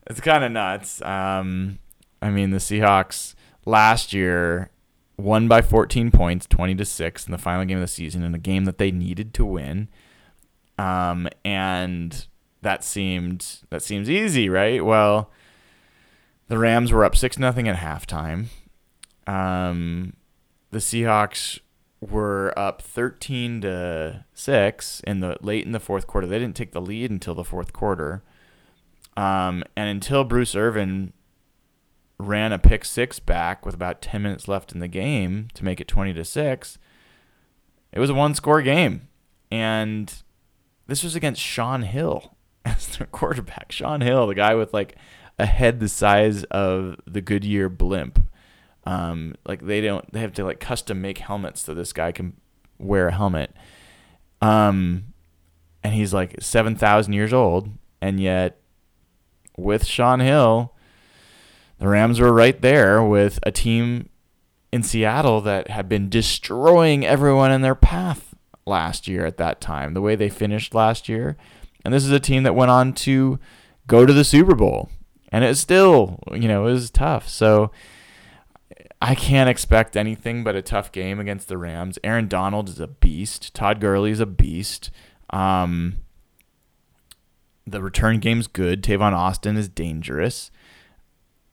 it's kind of nuts. Um I mean, the Seahawks last year won by 14 points, 20 to 6 in the final game of the season in a game that they needed to win. Um and that seemed that seems easy, right? Well, the Rams were up 6 nothing at halftime. Um the Seahawks were up 13 to 6 in the late in the fourth quarter. They didn't take the lead until the fourth quarter. Um, and until Bruce Irvin ran a pick six back with about 10 minutes left in the game to make it 20 to 6, it was a one score game. And this was against Shaun Hill as their quarterback. Shaun Hill, the guy with like a head the size of the Goodyear blimp. Um, like they don't, they have to like custom make helmets so this guy can wear a helmet. Um, and he's like seven thousand years old, and yet with Shaun Hill, the Rams were right there with a team in Seattle that had been destroying everyone in their path last year at that time. The way they finished last year, and this is a team that went on to go to the Super Bowl, and it still, you know, it was tough. So I can't expect anything but a tough game against the Rams. Aaron Donald is a beast. Todd Gurley is a beast. Um, the return game's good. Tavon Austin is dangerous.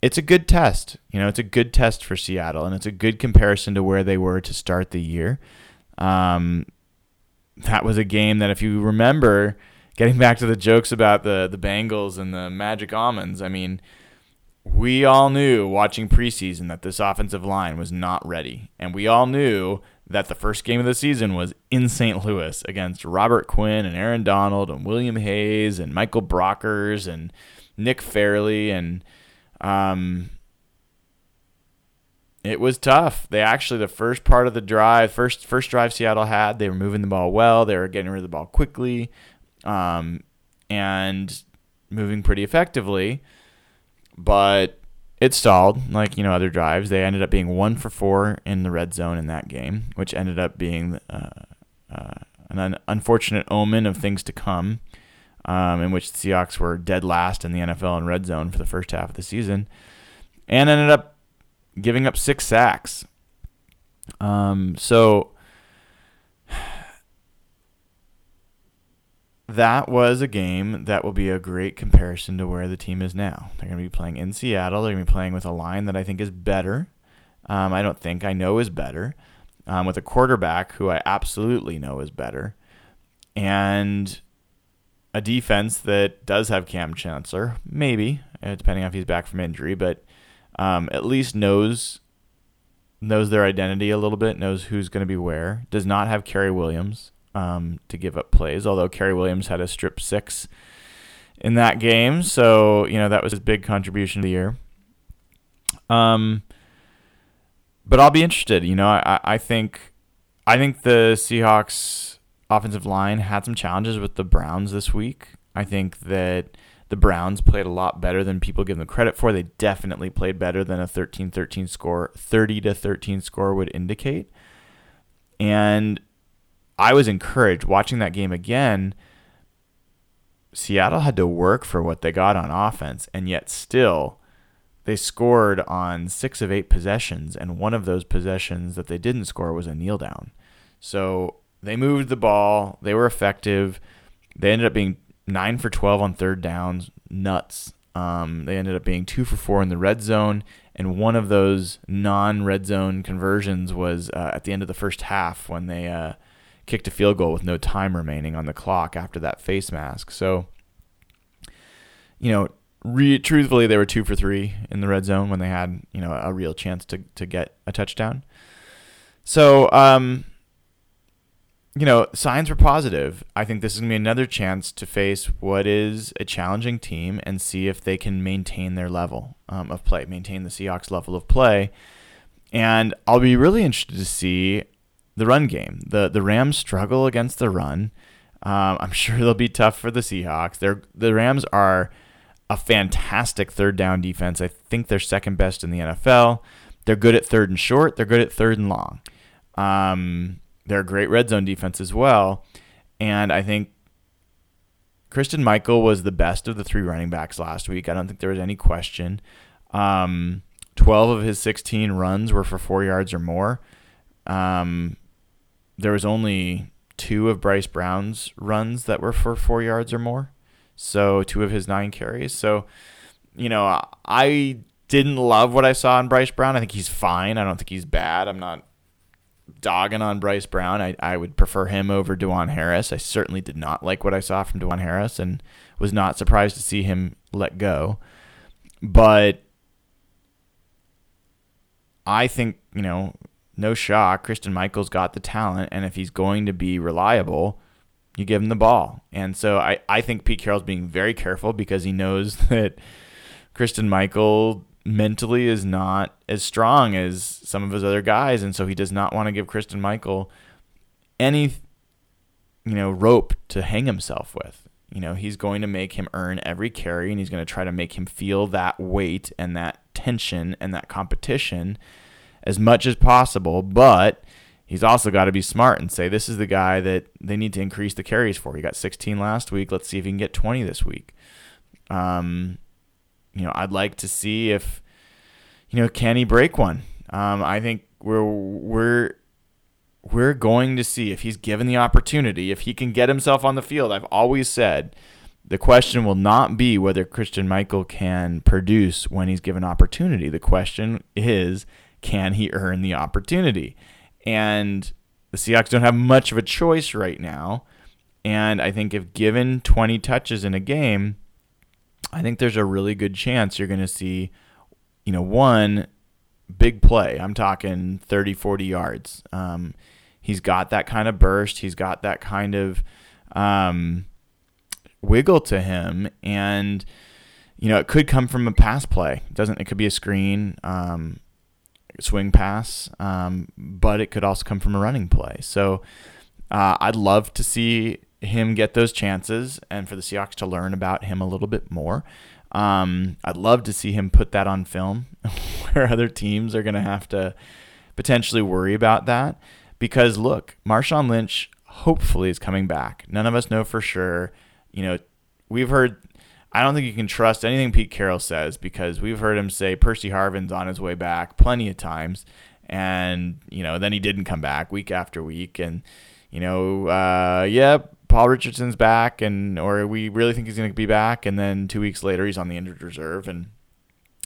It's a good test. You know, it's a good test for Seattle, and it's a good comparison to where they were to start the year. Um, that was a game that, if you remember, getting back to the jokes about the the Bengals and the Magic Almonds, I mean, we all knew watching preseason that this offensive line was not ready. And we all knew that the first game of the season was in St. Louis against Robert Quinn and Aaron Donald and William Hayes and Michael Brockers and Nick Fairley. And um, it was tough. They actually, the first part of the drive, first, first drive Seattle had, they were moving the ball well. They were getting rid of the ball quickly um, and moving pretty effectively but it stalled like you know other drives. They ended up being one for four in the red zone in that game, which ended up being uh, uh, an un- unfortunate omen of things to come. Um, in which the Seahawks were dead last in the NFL in red zone for the first half of the season, and ended up giving up six sacks. Um, so that was a game that will be a great comparison to where the team is now. They're going to be playing in Seattle. They're going to be playing with a line that I think is better. Um, I don't think I know is better. Um, with a quarterback who I absolutely know is better, and a defense that does have Kam Chancellor, maybe uh, depending on if he's back from injury, but um, at least knows knows their identity a little bit, knows who's going to be where. Does not have Cary Williams, um, to give up plays. Although Cary Williams had a strip six in that game, so you know that was his big contribution of the year. Um, but I'll be interested. You know, I, I think I think the Seahawks offensive line had some challenges with the Browns this week. I think that the Browns played a lot better than people give them credit for. They definitely played better than a 13-13 score, 30 to 13 score would indicate. And I was encouraged watching that game again. Seattle had to work for what they got on offense, and yet still they scored on six of eight possessions, and one of those possessions that they didn't score was a kneel down. So they moved the ball, they were effective. They ended up being nine for 12 on third downs, nuts. Um, they ended up being two for four in the red zone, and one of those non red zone conversions was uh, at the end of the first half when they. Uh, kicked a field goal with no time remaining on the clock after that face mask. So, you know, re- truthfully, they were two for three in the red zone when they had, you know, a real chance to, to get a touchdown. So, um, you know, signs were positive. I think this is going to be another chance to face what is a challenging team and see if they can maintain their level um, of play, maintain the Seahawks level of play. And I'll be really interested to see the run game. the The Rams struggle against the run. Um, I'm sure they'll be tough for the Seahawks. They're, the Rams are a fantastic third down defense. I think they're second best in the NFL. They're good at third and short. They're good at third and long. Um, they're a great red zone defense as well. And I think Christine Michael was the best of the three running backs last week. I don't think there was any question. Um, 12 of his 16 runs were for four yards or more. Um, there was only two of Bryce Brown's runs that were for four yards or more. So two of his nine carries. So, you know, I didn't love what I saw in Bryce Brown. I think he's fine. I don't think he's bad. I'm not dogging on Bryce Brown. I, I would prefer him over DuJuan Harris. I certainly did not like what I saw from DuJuan Harris and was not surprised to see him let go. But I think, you know, no shock, Christine Michael's got the talent, and if he's going to be reliable, you give him the ball. And so I, I think Pete Carroll's being very careful because he knows that Christine Michael mentally is not as strong as some of his other guys, and so he does not want to give Christine Michael any you know rope to hang himself with. You know, he's going to make him earn every carry and he's going to try to make him feel that weight and that tension and that competition as much as possible, but he's also got to be smart and say this is the guy that they need to increase the carries for. He got 16 last week. Let's see if he can get 20 this week. Um, you know, I'd like to see if, you know, can he break one? Um, I think we're we're we're going to see if he's given the opportunity, if he can get himself on the field. I've always said the question will not be whether Christine Michael can produce when he's given opportunity. The question is, can he earn the opportunity? And the Seahawks don't have much of a choice right now. And I think if given 20 touches in a game, I think there's a really good chance you're going to see, you know, one big play. I'm talking 30, 40 yards. Um, he's got that kind of burst. He's got that kind of um, wiggle to him. And, you know, it could come from a pass play. It doesn't, it could be a screen, um, swing pass, um, but it could also come from a running play. So uh, I'd love to see him get those chances and for the Seahawks to learn about him a little bit more. Um, I'd love to see him put that on film where other teams are going to have to potentially worry about that. Because look, Marshawn Lynch hopefully is coming back. None of us know for sure. You know, we've heard, I don't think you can trust anything Pete Carroll says because we've heard him say Percy Harvin's on his way back plenty of times. And, you know, then he didn't come back week after week. And, you know, uh, yeah, Paul Richardson's back, and or we really think he's going to be back, and then two weeks later he's on the injured reserve, and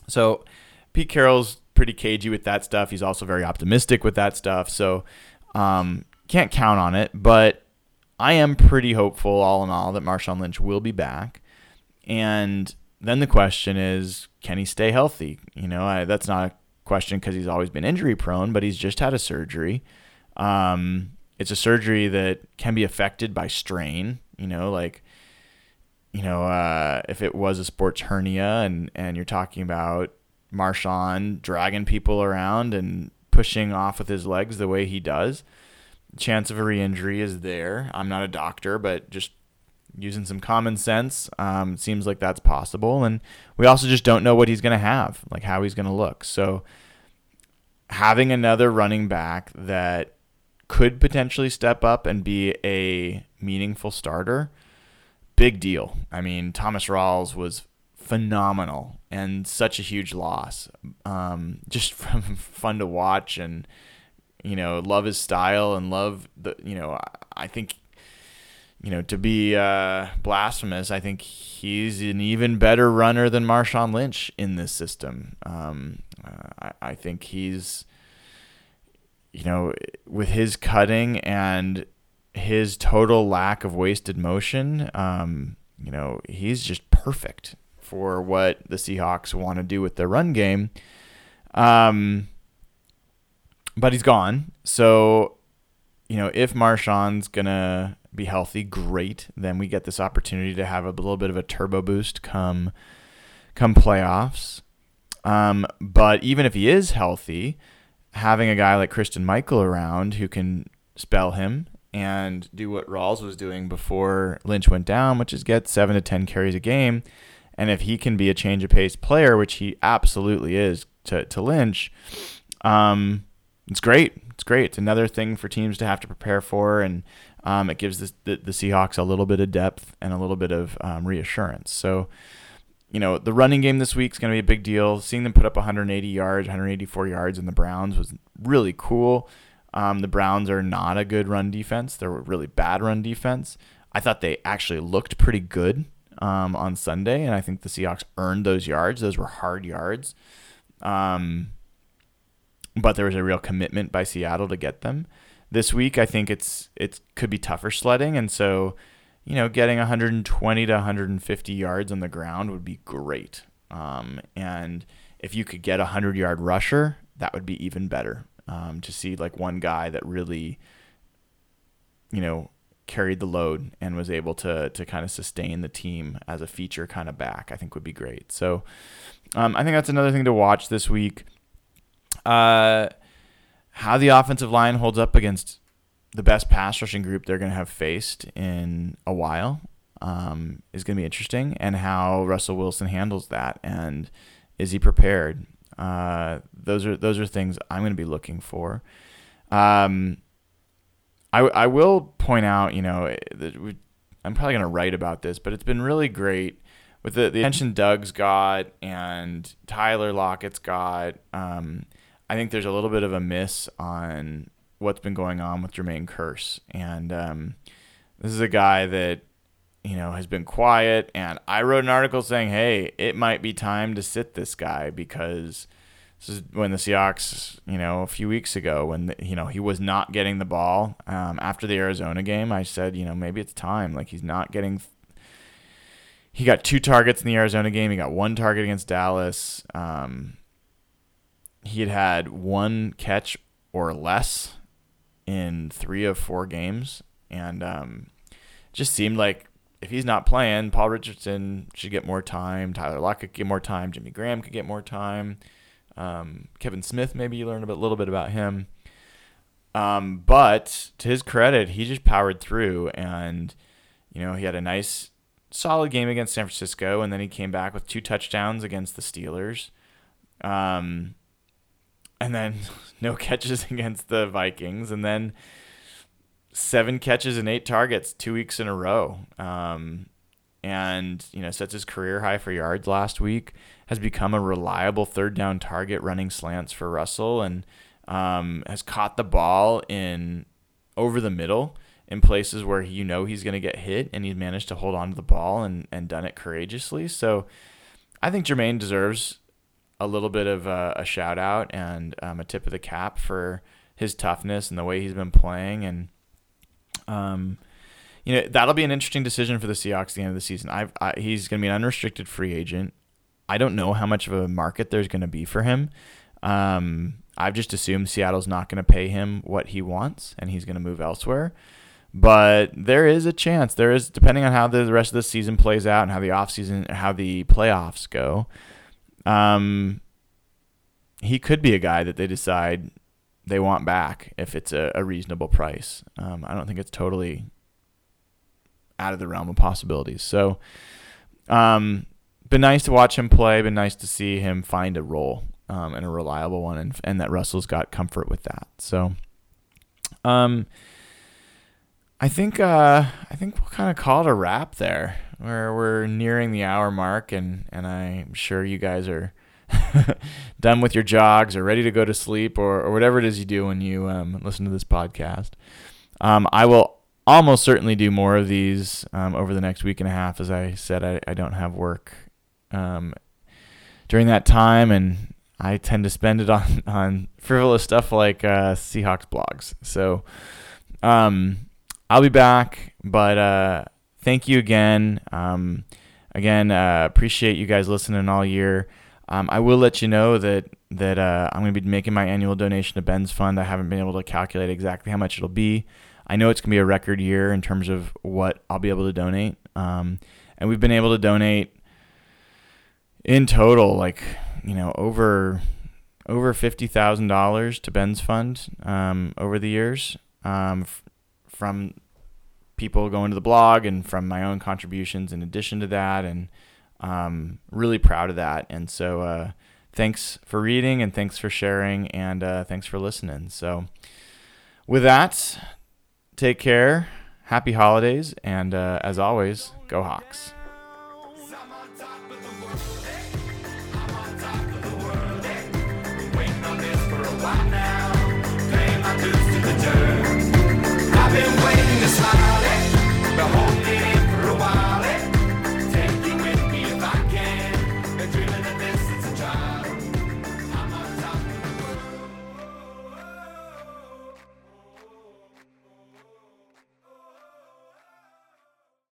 so Pete Carroll's pretty cagey with that stuff. He's also very optimistic with that stuff, so um, can't count on it. But I am pretty hopeful, all in all, that Marshawn Lynch will be back, and then the question is, can he stay healthy? You know, I, that's not a question because he's always been injury prone, but he's just had a surgery. Um, it's a surgery that can be affected by strain. You know, like you know, uh, if it was a sports hernia and and you're talking about Marshawn dragging people around and pushing off with his legs the way he does, chance of a re-injury is there. I'm not a doctor, but just using some common sense, um, seems like that's possible. And we also just don't know what he's going to have, like how he's going to look. So having another running back that could potentially step up and be a meaningful starter, big deal. I mean, Thomas Rawls was phenomenal and such a huge loss. Um, just fun to watch and you know love his style and love the you know I think you know to be uh, blasphemous. I think he's an even better runner than Marshawn Lynch in this system. Um, uh, I, I think he's you know, with his cutting and his total lack of wasted motion, um, you know, he's just perfect for what the Seahawks want to do with their run game. Um, but he's gone. So, you know, if Marshawn's going to be healthy, great. Then we get this opportunity to have a little bit of a turbo boost come come playoffs. Um, but even if he is healthy, having a guy like Christine Michael around who can spell him and do what Rawls was doing before Lynch went down, which is get seven to ten carries a game. And if he can be a change of pace player, which he absolutely is to, to Lynch, um, it's great. It's great. It's another thing for teams to have to prepare for, and um, it gives the, the, the Seahawks a little bit of depth and a little bit of um, reassurance. So, you know, the running game this week is going to be a big deal. Seeing them put up 180 yards, 184 yards in the Browns was really cool. Um, the Browns are not a good run defense. They're a really bad run defense. I thought they actually looked pretty good um, on Sunday, and I think the Seahawks earned those yards. Those were hard yards. Um, but there was a real commitment by Seattle to get them. This week, I think it's it could be tougher sledding, and so you know, getting 120 to 150 yards on the ground would be great. Um, and if you could get a 100 yard rusher, that would be even better um, to see like one guy that really, you know, carried the load and was able to to kind of sustain the team as a feature kind of back. I think would be great. So um, I think that's another thing to watch this week. Uh, how the offensive line holds up against the best pass rushing group they're going to have faced in a while um, is going to be interesting, and how Russell Wilson handles that, and is he prepared? Uh, those are those are things I'm going to be looking for. Um, I I will point out, you know, that we, I'm probably going to write about this, but it's been really great with the, the attention Doug's got and Tyler Lockett's got. Um, I think there's a little bit of a miss on what's been going on with Jermaine Kearse, and um, this is a guy that you know has been quiet. And I wrote an article saying, "Hey, it might be time to sit this guy because this is when the Seahawks, you know, a few weeks ago when the, you know he was not getting the ball um, after the Arizona game. I said, you know, maybe it's time. Like he's not getting." He got two targets in the Arizona game. He got one target against Dallas. Um, he had had one catch or less in three of four games, and um, just seemed like if he's not playing, Paul Richardson should get more time. Tyler Lockett get more time. Jimmy Graham could get more time. Um, Kevin Smith, maybe you learn a bit, little bit about him. Um, but to his credit, he just powered through, and you know he had a nice, solid game against San Francisco, and then he came back with two touchdowns against the Steelers. Um, and then no catches against the Vikings, and then seven catches and eight targets two weeks in a row. Um, and you know sets his career high for yards last week. Has become a reliable third down target running slants for Russell, and um, has caught the ball in over the middle in places where you know he's going to get hit, and he's managed to hold on to the ball and, and done it courageously. So I think Jermaine deserves a little bit of a, a shout out and um, a tip of the cap for his toughness and the way he's been playing. And, um, you know, that'll be an interesting decision for the Seahawks at the end of the season. I've, I, he's going to be an unrestricted free agent. I don't know how much of a market there's going to be for him. Um, I've just assumed Seattle's not going to pay him what he wants and he's going to move elsewhere. But there is a chance. There is, depending on how the rest of the season plays out and how the offseason, how the playoffs go, um, he could be a guy that they decide they want back if it's a, a reasonable price. Um, I don't think it's totally out of the realm of possibilities. So, um, been nice to watch him play. Been nice to see him find a role um, and a reliable one, and and that Russell's got comfort with that. So, um, I think uh, I think we'll kind of call it a wrap there. Where we're nearing the hour mark, and and I'm sure you guys are done with your jogs or ready to go to sleep or, or whatever it is you do when you um, listen to this podcast. Um, I will almost certainly do more of these um, over the next week and a half. As I said, I, I don't have work um, during that time, and I tend to spend it on, on frivolous stuff like uh, Seahawks blogs. So um, I'll be back, but uh, thank you again. Um, again, uh, appreciate you guys listening all year. Um, I will let you know that that uh, I'm going to be making my annual donation to Ben's Fund. I haven't been able to calculate exactly how much it'll be. I know it's going to be a record year in terms of what I'll be able to donate. Um, and we've been able to donate in total, like you know, over over fifty thousand dollars to Ben's Fund um, over the years. um, f- from people going to the blog and from my own contributions in addition to that. And um, really proud of that. And so uh, thanks for reading and thanks for sharing and uh, thanks for listening. So with that, take care. Happy holidays. And uh, as always, go Hawks.